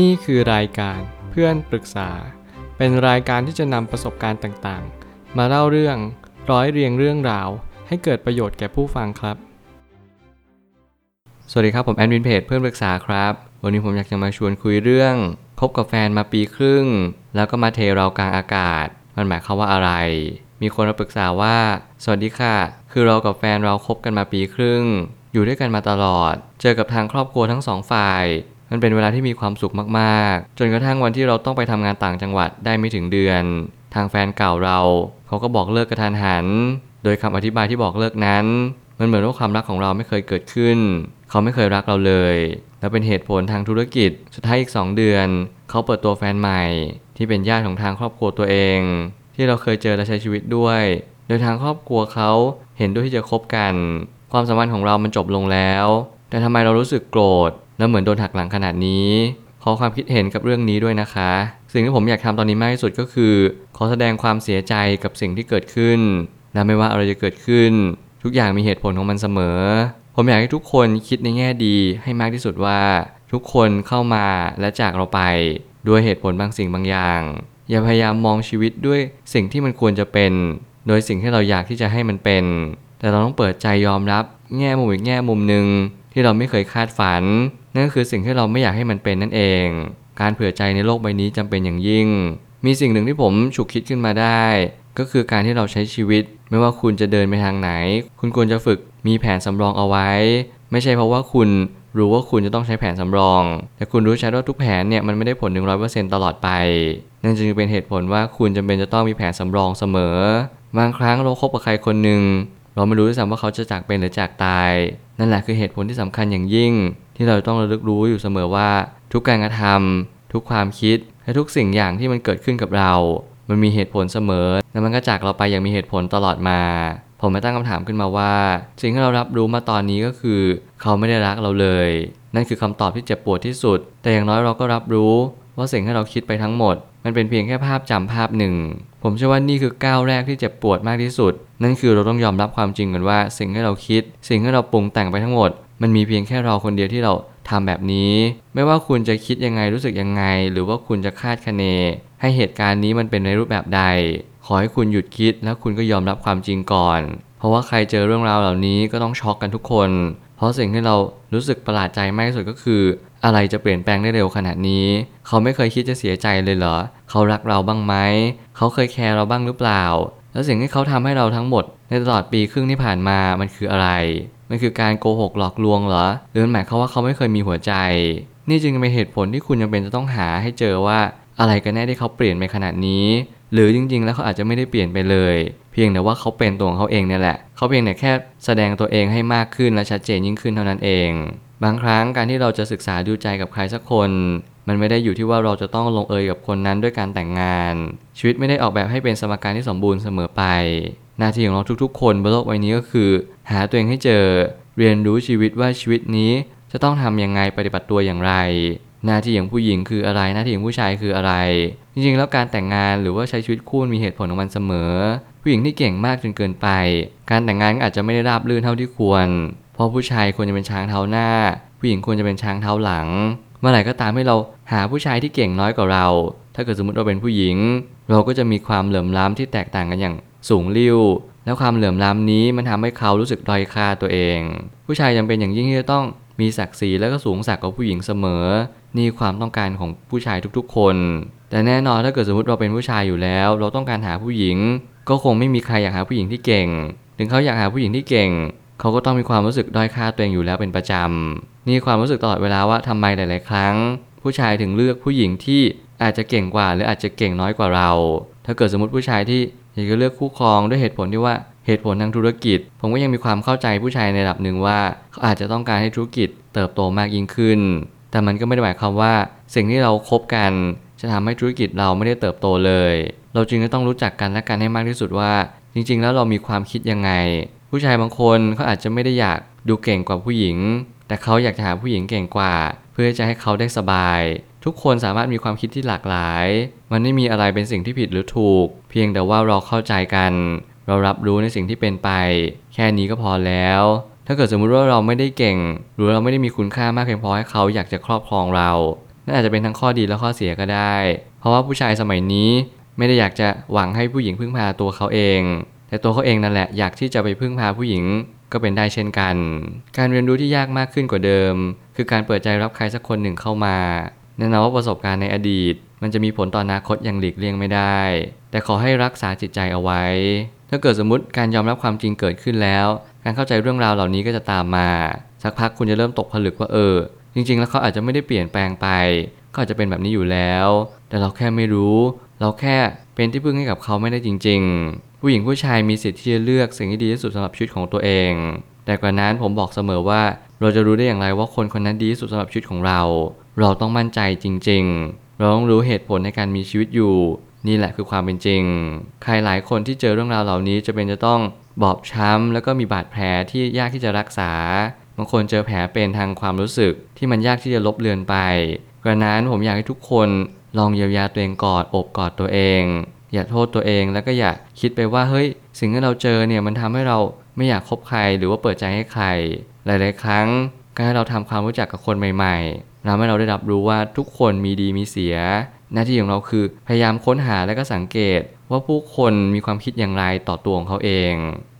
นี่คือรายการเพื่อนปรึกษา เป็นรายการที่จะนำประสบการณ์ต่างๆ มาเล่าเรื่องร้อยเรียงเรื่องราว ให้เกิดประโยชน์แก่ผู้ฟังครับ สวัสดีครับผมแอดมินเพจเพื่อนปรึกษาครับ วันนี้ผมอยากจะมาชวนคุยเรื่องคบกับแฟนมาปีครึ่ง แล้วก็มาเทเรากลางอากาศ มันหมายความว่าอะไร มีคนมาปรึกษาว่า สวัสดีค่ะ คือเรากับแฟนเราคบกันมาปีครึ่ง อยู่ด้วยกันมาตลอด เจอกับทางครอบครัวทั้งสองฝ่าย มันเป็นเวลาที่มีความสุขมากๆ จนกระทั่งวันที่เราต้องไปทำงานต่างจังหวัดได้ไม่ถึงเดือน ทางแฟนเก่าเรา เขาก็บอกเลิกกระทันหัน โดยคำอธิบายที่บอกเลิกนั้น มันเหมือนว่าความรักของเราไม่เคยเกิดขึ้น เขาไม่เคยรักเราเลย แล้วเป็นเหตุผลทางธุรกิจ สุดท้ายอีก 2 เดือน เขาเปิดตัวแฟนใหม่ ที่เป็นญาติของทางครอบครัวตัวเอง ที่เราเคยเจอและใช้ชีวิตด้วย โดยทางครอบครัวเขาเห็นด้วยที่จะคบกัน ความสัมพันธ์ของเรามันจบลงแล้ว แต่ทำไมเรารู้สึกโกรธ และเหมือนโดนหักหลังขนาดนี้ ขอความคิดเห็นกับเรื่องนี้ด้วยนะคะ สิ่งที่ผมอยากทำตอนนี้มากที่สุดก็คือ ขอแสดงความเสียใจกับสิ่งที่เกิดขึ้น และไม่ว่าอะไรจะเกิดขึ้น ทุกอย่างมีเหตุผลของมันเสมอ ผมอยากให้ทุกคนคิดในแง่ดีให้มากที่สุดว่า ทุกคนเข้ามาและจากเราไปด้วยเหตุผลบางสิ่งบางอย่าง อย่าพยายามมองชีวิตด้วยสิ่งที่มันควรจะเป็น โดยสิ่งที่เราอยากที่จะให้มันเป็น แต่เราต้องเปิดใจยอมรับ แง่มุมอีกแง่มุมหนึ่งที่เราไม่เคยคาดฝัน นั่นก็คือสิ่งที่เราไม่อยากให้มันเป็นนั่นเอง การเผื่อใจในโลกใบนี้จำเป็นอย่างยิ่ง มีสิ่งหนึ่งที่ผมฉุกคิดขึ้นมาได้ ก็คือการที่เราใช้ชีวิต ไม่ว่าคุณจะเดินไปทางไหน คุณควรจะฝึกมีแผนสำรองเอาไว้ ไม่ใช่เพราะว่าคุณรู้ว่าคุณจะต้องใช้แผนสำรอง แต่คุณรู้ใช่ว่าทุกแผนเนี่ยมันไม่ได้ผล 100%ตลอดไป นั่นจึงเป็นเหตุผลว่าคุณจำเป็นจะต้องมีแผนสำรองเสมอ บางครั้งเราคบกับใครคนหนึ่ง เราไม่รู้ด้วยซ้ำว่าเขาจะจากเป็นหรือจากตาย นั่นแหละคือเหตุผลที่สำคัญอย่างยิ่ง ที่เราต้องระลึกรู้อยู่เสมอว่า ทุกการกระทำทุกความคิด และทุกสิ่งอย่างที่มันเกิดขึ้นกับเรา มันมีเหตุผลเสมอ และมันก็จากเราไปอย่างมีเหตุผลตลอดมา ผมมาตั้งคำถามขึ้นมาว่า สิ่งที่เรารับรู้มาตอนนี้ก็คือ เขาไม่ได้รักเราเลย นั่นคือคำตอบที่เจ็บปวดที่สุด แต่อย่างน้อยเราก็รับรู้ว่าสิ่งที่เราคิดไปทั้งหมด มันเป็นเพียงแค่ภาพจำภาพหนึ่ง ผมเชื่อว่านี่คือก้าวแรกที่เจ็บปวดมากที่สุด นั่นคือเราต้องยอมรับความจริงกันว่า สิ่งที่เราคิด สิ่งที่เราปรุงแต่งไปทั้งหมด มันมีเพียงแค่เราคนเดียวที่เราทำแบบนี้ ไม่ว่าคุณจะคิดยังไงรู้สึกยังไง หรือว่าคุณจะคาดคะเน ให้เหตุการณ์นี้มันเป็นในรูปแบบใด ขอให้คุณหยุดคิดแล้วคุณก็ยอมรับความจริงก่อน เพราะว่าใครเจอเรื่องราวเหล่านี้ก็ต้องช็อกกันทุกคน เพราะสิ่งที่เรารู้สึกประหลาดใจมากที่สุดก็คือ อะไรจะเปลี่ยนแปลงได้เร็วขนาดนี้ เขาไม่เคยคิดจะเสียใจเลยเหรอ เขารักเราบ้างไหม เขาเคยแคร์เราบ้างหรือเปล่า แล้วสิ่งที่เขาทำให้เราทั้งหมด ในตลอดปีครึ่งที่ผ่านมามันคืออะไร มันคือการโกหกหลอกลวงเหรอหรือมันหมายความว่าเขาไม่เคยมีหัวใจ นี่จึงเป็นเหตุผลที่คุณจำเป็นจะต้องหาให้เจอว่าอะไรกันแน่ที่เขาเปลี่ยนไปขนาดนี้ หรือจริง ๆ แล้วเขาอาจจะไม่ได้เปลี่ยนไปเลย เพียงแต่ว่าเขาเป็นตัวของเขาเองเนี่ยแหละ เขาเพียงแต่แค่แสดงตัวเองให้มากขึ้นและชัดเจนยิ่งขึ้นเท่านั้นเอง บางครั้งการที่เราจะศึกษาดูใจกับใครสักคน มันไม่ได้อยู่ที่ว่าเราจะต้องลงเอยกับคนนั้นด้วยการแต่งงาน ชีวิตไม่ได้ออกแบบให้เป็นสมการที่สมบูรณ์เสมอไป หน้าที่ของเราทุกๆ คนบนโลกใบนี้ก็คือ หาตัวเองให้เจอ เรียนรู้ชีวิตว่าชีวิตนี้จะต้องทำยังไงปฏิบัติตัวอย่างไร หน้าที่ของผู้หญิงคืออะไร หน้าที่ของผู้ชายคืออะไร จริงๆ แล้วการแต่งงานหรือว่าใช้ชีวิตคู่มีเหตุผลของมันเสมอ ผู้หญิงที่เก่งมากจนเกินไป การแต่งงานอาจจะไม่ได้ราบรื่นเท่าที่ควร เพราะผู้ชายควรจะเป็นช้างเท้าหน้า ผู้หญิงควรจะเป็นช้างเท้าหลัง เมื่อไหร่ก็ตามให้เราหาผู้ชายที่เก่งน้อยกว่าเรา ถ้าเกิดสมมติเราเป็นผู้หญิง เราก็จะมีความเหลื่อมล้ำที่แตกต่างกันอย่างสูงลิ่วแล้วความเหลื่อมล้ำนี้มันทำให้เขารู้สึกด้อยค่าตัวเอง ผู้ชายจำเป็นอย่างยิ่งที่จะต้องมีศักดิ์ศรีและก็สูงสักกว่าผู้หญิงเสมอ นี่ความต้องการของผู้ชายทุกๆ คน แต่แน่นอนถ้าเกิดสมมติเราเป็นผู้ชายอยู่แล้ว เราต้องการหาผู้หญิง ก็คงไม่มีใครอยากหาผู้หญิงที่เก่ง ถึงเขาอยากหาผู้หญิงที่เก่ง เขาก็ต้องมีความรู้สึกด้อยค่าตัวเองอยู่แล้วเป็นประจำนี่ความรู้สึกตลอดเวลาว่าทำไมหลาย ๆ ครั้ง ผู้ชายถึงเลือกผู้หญิงที่อาจจะเก่งกว่าหรืออาจจะเก่งน้อยกว่าเรา ถ้าเกิดสมมติผู้ชายที่อยากจะเลือกคู่ครองด้วยเหตุผลที่ว่าเหตุผลทางธุรกิจ ผมก็ยังมีความเข้าใจผู้ชายในระดับหนึ่งว่า เขาอาจจะต้องการให้ธุรกิจเติบโตมากยิ่งขึ้น แต่มันก็ไม่ได้หมายความว่า สิ่งที่เราคบกันจะทำให้ธุรกิจเราไม่ได้เติบโตเลย เราจึงก็ต้องรู้จักกันและกันให้มากที่สุดว่า จริง ๆ แล้วเรามีความคิดยังไง ผู้ชายบางคนเขาอาจจะไม่ได้อยากดูเก่งกว่าผู้หญิง แต่เขาอยากจะหาผู้หญิงเก่งกว่า เพื่อจะให้เขาได้สบาย ทุกคนสามารถมีความคิดที่หลากหลาย มันไม่มีอะไรเป็นสิ่งที่ผิดหรือถูก เพียงแต่ว่าเราเข้าใจกัน เรารับรู้ในสิ่งที่เป็นไป แค่นี้ก็พอแล้ว ถ้าเกิดสมมุติว่าเราไม่ได้เก่ง หรือเราไม่ได้มีคุณค่ามากเพียงพอให้เขาอยากจะครอบครองเรานั่นอาจจะเป็นทั้งข้อดีและข้อเสียก็ได้ เพราะว่าผู้ชายสมัยนี้ไม่ได้อยากจะหวังให้ผู้หญิงพึ่งพาตัวเขาเอง แต่ตัวเขาเองนั่นแหละอยากที่จะไปพึ่งพาผู้หญิงก็เป็นได้เช่นกัน การเรียนรู้ที่ยากมากขึ้นกว่าเดิม คือการเปิดใจรับใครสักคนหนึ่งเข้ามาแน่นอนว่าประสบการณ์ในอดีต มันจะมีผลต่ออนาคตอย่างหลีกเลี่ยงไม่ได้ แต่ขอให้รักษาจิตใจเอาไว้ ถ้าเกิดสมมติการยอมรับความจริงเกิดขึ้นแล้ว การเข้าใจเรื่องราวเหล่านี้ก็จะตามมา สักพักคุณจะเริ่มตกผลึกว่าเออ จริง ๆ แล้วเขาอาจจะไม่ได้เปลี่ยนแปลงไป ก็อาจจะเป็นแบบนี้อยู่แล้ว แต่เราแค่ไม่รู้ เราแค่เป็นที่พึ่งให้กับเขาไม่ได้จริง ๆ ผู้หญิงผู้ชายมีสิทธิ์ที่จะเลือกสิ่งที่ดีที่สุดสำหรับชีวิตของตัวเอง แต่กว่านั้นผมบอกเสมอว่าเราจะรู้ได้อย่างไรว่าคนคนนั้นดีที่สุดสำหรับชีวิตของเรา เราต้องมั่นใจจริง ๆ เราต้องรู้เหตุผลในการมีชีวิตอยู่ นี่แหละคือความเป็นจริง ใครหลายคนที่เจอเรื่องราวเหล่านี้จะเป็นจะต้องบอบช้ำแล้วก็มีบาดแผลที่ยากที่จะรักษาบางคนเจอแผลเป็นทางความรู้สึกที่มันยากที่จะลบเลือนไปกระนั้นผมอยากให้ทุกคนลองเยียวยาตัวเองกอดอกกอดตัวเอง อย่าโทษตัวเองแล้วก็อย่าคิดไปว่าเฮ้ย สิ่งที่เราเจอเนี่ยมันทำให้เราไม่อยากคบใครหรือว่าเปิดใจให้ใคร หลาย ๆ ครั้งการให้เราทำความรู้จักกับคนใหม่ๆทำให้เราได้รับรู้ว่าทุกคนมีดีมีเสีย หน้าที่ของเราคือพยายามค้นหาและก็สังเกต ว่าผู้คนมีความคิดอย่างไรต่อตัวของเขาเอง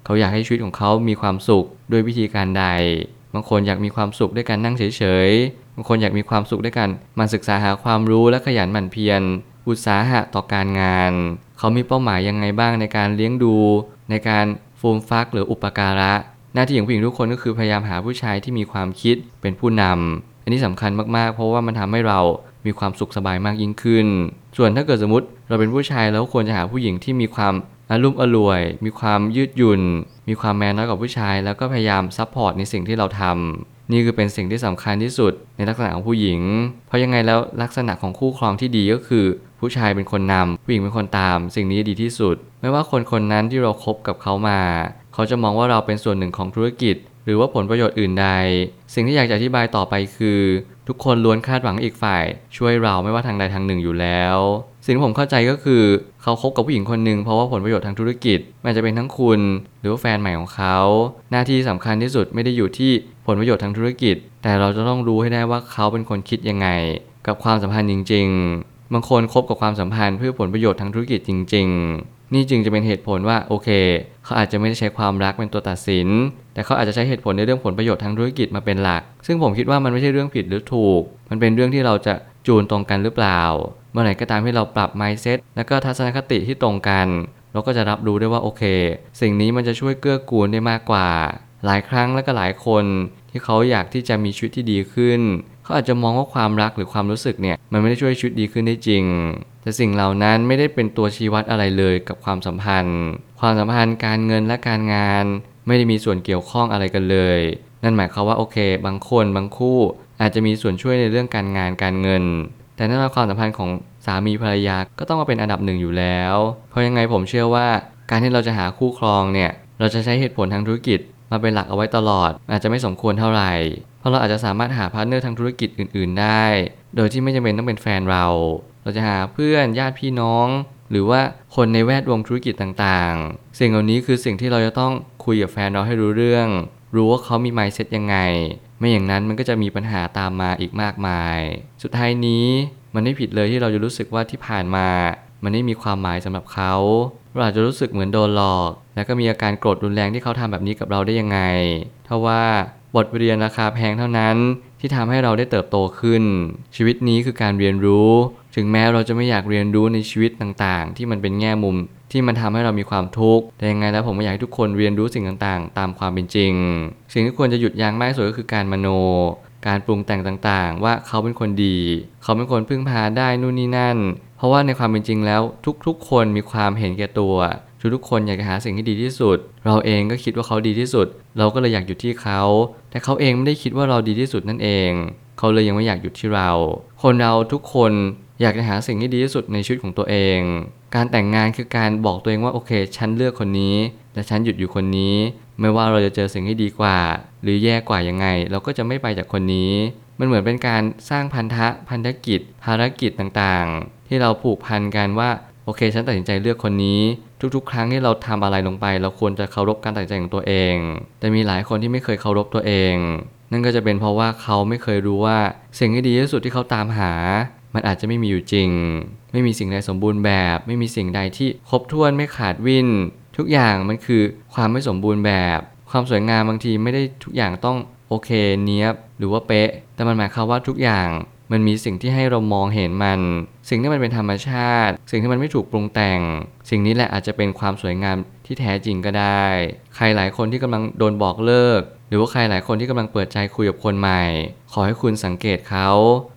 เขาอยากให้ชีวิตของเขามีความสุขด้วยวิธีการใด บางคนอยากมีความสุขด้วยการนั่งเฉย ๆ บางคนอยากมีความสุขด้วยการมันศึกษาหาความรู้และขยันหมั่นเพียรอุตสาหะต่อการงาน เขามีเป้าหมายยังไงบ้างในการเลี้ยงดู ในการฟูมฟักหรืออุปการะ หน้าที่ของผู้หญิงทุกคนก็คือพยายามหาผู้ชายที่มีความคิดเป็นผู้นำอันนี้สำคัญมากๆ เพราะว่ามันทำให้เรามีความสุขสบายมากยิ่งขึ้น ส่วนถ้าเกิดสมมติเราเป็นผู้ชายแล้วควรจะหาผู้หญิงที่มีความอะลุ่มอล่วย มีความยืดหยุ่น มีความ man น้อยกว่าผู้ชาย แล้วก็พยายาม support ในสิ่งที่เราทำนี่คือเป็นสิ่งที่สำคัญที่สุดในลักษณะของผู้หญิง เพราะยังไงแล้วลักษณะของคู่ครองที่ดีก็คือ ผู้ชายเป็นคนนำผู้หญิงเป็นคนตาม สิ่งนี้ดีที่สุด ไม่ว่าคนคนนั้นที่เราคบกับเขามา เขาจะมองว่าเราเป็นส่วนหนึ่งของธุรกิจ หรือว่าผลประโยชน์อื่นใด สิ่งที่อยากจะอธิบายต่อไปคือ ทุกคนล้วนคาดหวังอีกฝ่าย ช่วยเราไม่ว่าทางใดทางหนึ่งอยู่แล้ว สิ่งที่ผมเข้าใจก็คือ เขาคบกับผู้หญิงคนหนึ่งเพราะว่าผลประโยชน์ทางธุรกิจมันอาจจะเป็นทั้งคุณ หรือว่าแฟนใหม่ของเขา หน้าที่สำคัญที่สุดไม่ได้อยู่ที่ผลประโยชน์ทางธุรกิจ แต่เราจะต้องรู้ให้ได้ว่าเขาเป็นคนคิดยังไง กับความสัมพันธ์จริง ๆ บางคนคบกับความสัมพันธ์เพื่อผลประโยชน์ทางธุรกิจจริง ๆ นี่จึงจะเป็นเหตุผลว่าโอเค เขาอาจจะไม่ได้ใช้ความรักเป็นตัวตัดสิน แต่เขาอาจจะใช้เหตุผลในเรื่องผลประโยชน์ทางธุรกิจมาเป็นหลัก ซึ่งผมคิดว่ามันไม่ใช่เรื่องผิดหรือถูก มันเป็นเรื่องที่เราจะจูนตรงกันหรือเปล่า เมื่อไหร่ก็ตามที่เราปรับ mindset และก็ทัศนคติที่ตรงกัน เราก็จะรับรู้ได้ว่าโอเค สิ่งนี้มันจะช่วยเกื้อกูลได้มากกว่า หลายครั้งและก็หลายคนที่เขาอยากที่จะมีชีวิตที่ดีขึ้น เขาอาจจะมองว่าความรักหรือความรู้สึกเนี่ยมันไม่ได้ช่วยชีวิตดีขึ้นได้จริง แต่สิ่งเหล่านั้นไม่ได้เป็นตัวชี้วัดอะไรเลยกับความสัมพันธ์ ความสัมพันธ์การเงินและการงาน ไม่ได้มีส่วนเกี่ยวข้องอะไรกันเลย นั่นหมายความว่าโอเค บางคนบางคู่ อาจจะมีส่วนช่วยในเรื่องการงานการเงิน แต่แน่นอนความสัมพันธ์ของสามีภรรยาก็ต้องมาเป็นอันดับหนึ่งอยู่แล้ว เพราะยังไงผมเชื่อว่า การที่เราจะหาคู่ครองเนี่ยเราจะใช้เหตุผลทางธุรกิจ มาเป็นหลักเอาไว้ตลอด อาจจะไม่สมควรเท่าไหร่ เพราะเราอาจจะสามารถหา partner ทางธุรกิจอื่น ๆ ได้ โดยที่ไม่จำเป็นต้องเป็นแฟนเรา เราจะหาเพื่อนญาติพี่น้อง หรือว่าคนในแวดวงธุรกิจต่างๆ สิ่งเหล่านี้คือสิ่งที่เราจะต้องคุยกับแฟนเราให้รู้เรื่อง รู้ว่าเขามี mindset ยังไง ไม่อย่างนั้นมันก็จะมีปัญหาตามมาอีกมากมาย สุดท้ายนี้มันไม่ผิดเลยที่เราจะรู้สึกว่าที่ผ่านมา มันไม่มีความหมายสำหรับเขาเราอาจจะรู้สึกเหมือนโดนหลอก แล้วก็มีอาการโกรธรุนแรงที่เขาทำแบบนี้กับเราได้ยังไงเท่าว่าบทเรียนราคาแพงเท่านั้นที่ทำให้เราได้เติบโตขึ้น ชีวิตนี้คือการเรียนรู้ ถึงแม้เราจะไม่อยากเรียนรู้ในชีวิตต่างๆ ที่มันเป็นแง่มุมที่มันทำให้เรามีความทุกข์แต่ยังไงแล้วผมก็อยากให้ทุกคนเรียนรู้สิ่งต่างๆ ตามความเป็นจริง สิ่งที่ควรจะหยุดยั้งมากที่สุดก็คือการมโน การปรุงแต่งต่างๆ ว่าเขาเป็นคนดี เขาเป็นคนพึ่งพาได้นู่นนี่นั่น ราะว่าในความเป็นจริงแล้ว ทุกๆ คนมีความเห็นแก่ตัว ทุกๆคนอยากจะหาสิ่งที่ดีที่สุด เราเองก็คิดว่าเขาดีที่สุด เราก็เลยอยากหยุดที่เขา แต่เขาเองไม่ได้คิดว่าเราดีที่สุดนั่นเอง เขาเลยยังไม่อยากหยุดที่เรา คนเราทุกคนอยากจะหาสิ่งที่ดีที่สุดในชีวิตของตัวเอง การแต่งงานคือการบอกตัวเองว่าโอเค ฉันเลือกคนนี้ และฉันหยุดอยู่คนนี้ ไม่ว่าเราจะเจอสิ่งที่ดีกว่า หรือแย่กว่ายังไง เราก็จะไม่ไปจากคนนี้ มันเหมือนเป็นการสร้างพันธะ พันธกิจ ภารกิจต่างๆ ที่เราผูกพันกันว่าโอเค ฉันตัดสินใจเลือกคนนี้ ทุกๆ ครั้งที่เราทำอะไรลงไป เราควรจะเคารพการตัดสินใจของตัวเอง แต่มีหลายคนที่ไม่เคยเคารพตัวเอง นั่นก็จะเป็นเพราะว่าเขาไม่เคยรู้ว่าสิ่งที่ดีที่สุดที่เขาตามหา มันอาจจะไม่มีอยู่จริง ไม่มีสิ่งใดสมบูรณ์แบบ ไม่มีสิ่งใดที่ครบถ้วนไม่ขาดวินทุกอย่างมันคือความไม่สมบูรณ์แบบ ความสวยงามบางทีไม่ได้ทุกอย่างต้องโอเคเนี้ยบหรือว่าเป๊ะ แต่มันหมายความว่าทุกอย่าง มันมีสิ่งที่ให้เรามองเห็นมัน สิ่งที่มันเป็นธรรมชาติ สิ่งที่มันไม่ถูกปรุงแต่ง สิ่งนี้แหละอาจจะเป็นความสวยงามที่แท้จริงก็ได้ ใครหลายคนที่กำลังโดนบอกเลิก หรือว่าใครหลายคนที่กำลังเปิดใจคุยกับคนใหม่ ขอให้คุณสังเกตเขา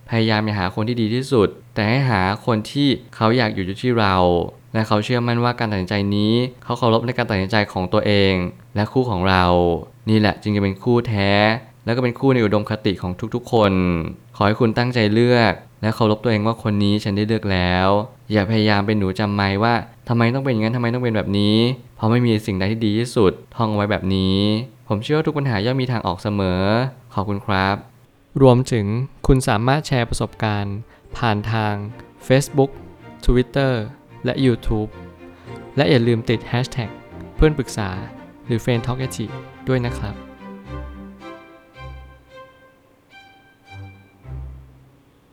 พยายามอย่าหาคนที่ดีที่สุด แต่ให้หาคนที่เขาอยากอยู่ที่เราและเขาเชื่อมั่นว่าการตัดสินใจนี้ เขาเคารพในการตัดสินใจของตัวเอง และคู่ของเรา นี่แหละจึงจะเป็นคู่แท้ แล้วก็เป็นคู่ในอุดมคติของทุกๆ คน ขอให้คุณตั้งใจเลือก และเคารพตัวเองว่าคนนี้ฉันได้เลือกแล้ว อย่าพยายามเป็นหนูจำไม่ว่าทำไมต้องเป็นอย่างนั้นทำไมต้องเป็นแบบนี้ เพราะไม่มีสิ่งใดที่ดีที่สุด ท่องเอาไว้แบบนี้ ผมเชื่อว่าทุกปัญหาย่อมมีทางออกเสมอ ขอบคุณครับ รวมถึงคุณสามารถแชร์ประสบการณ์ ผ่านทาง Facebook Twitter และ YouTube และอย่าลืมติด Hashtag เพื่อนปรึกษาหรือ f r ร e n d t a l k ด้วยนะครับ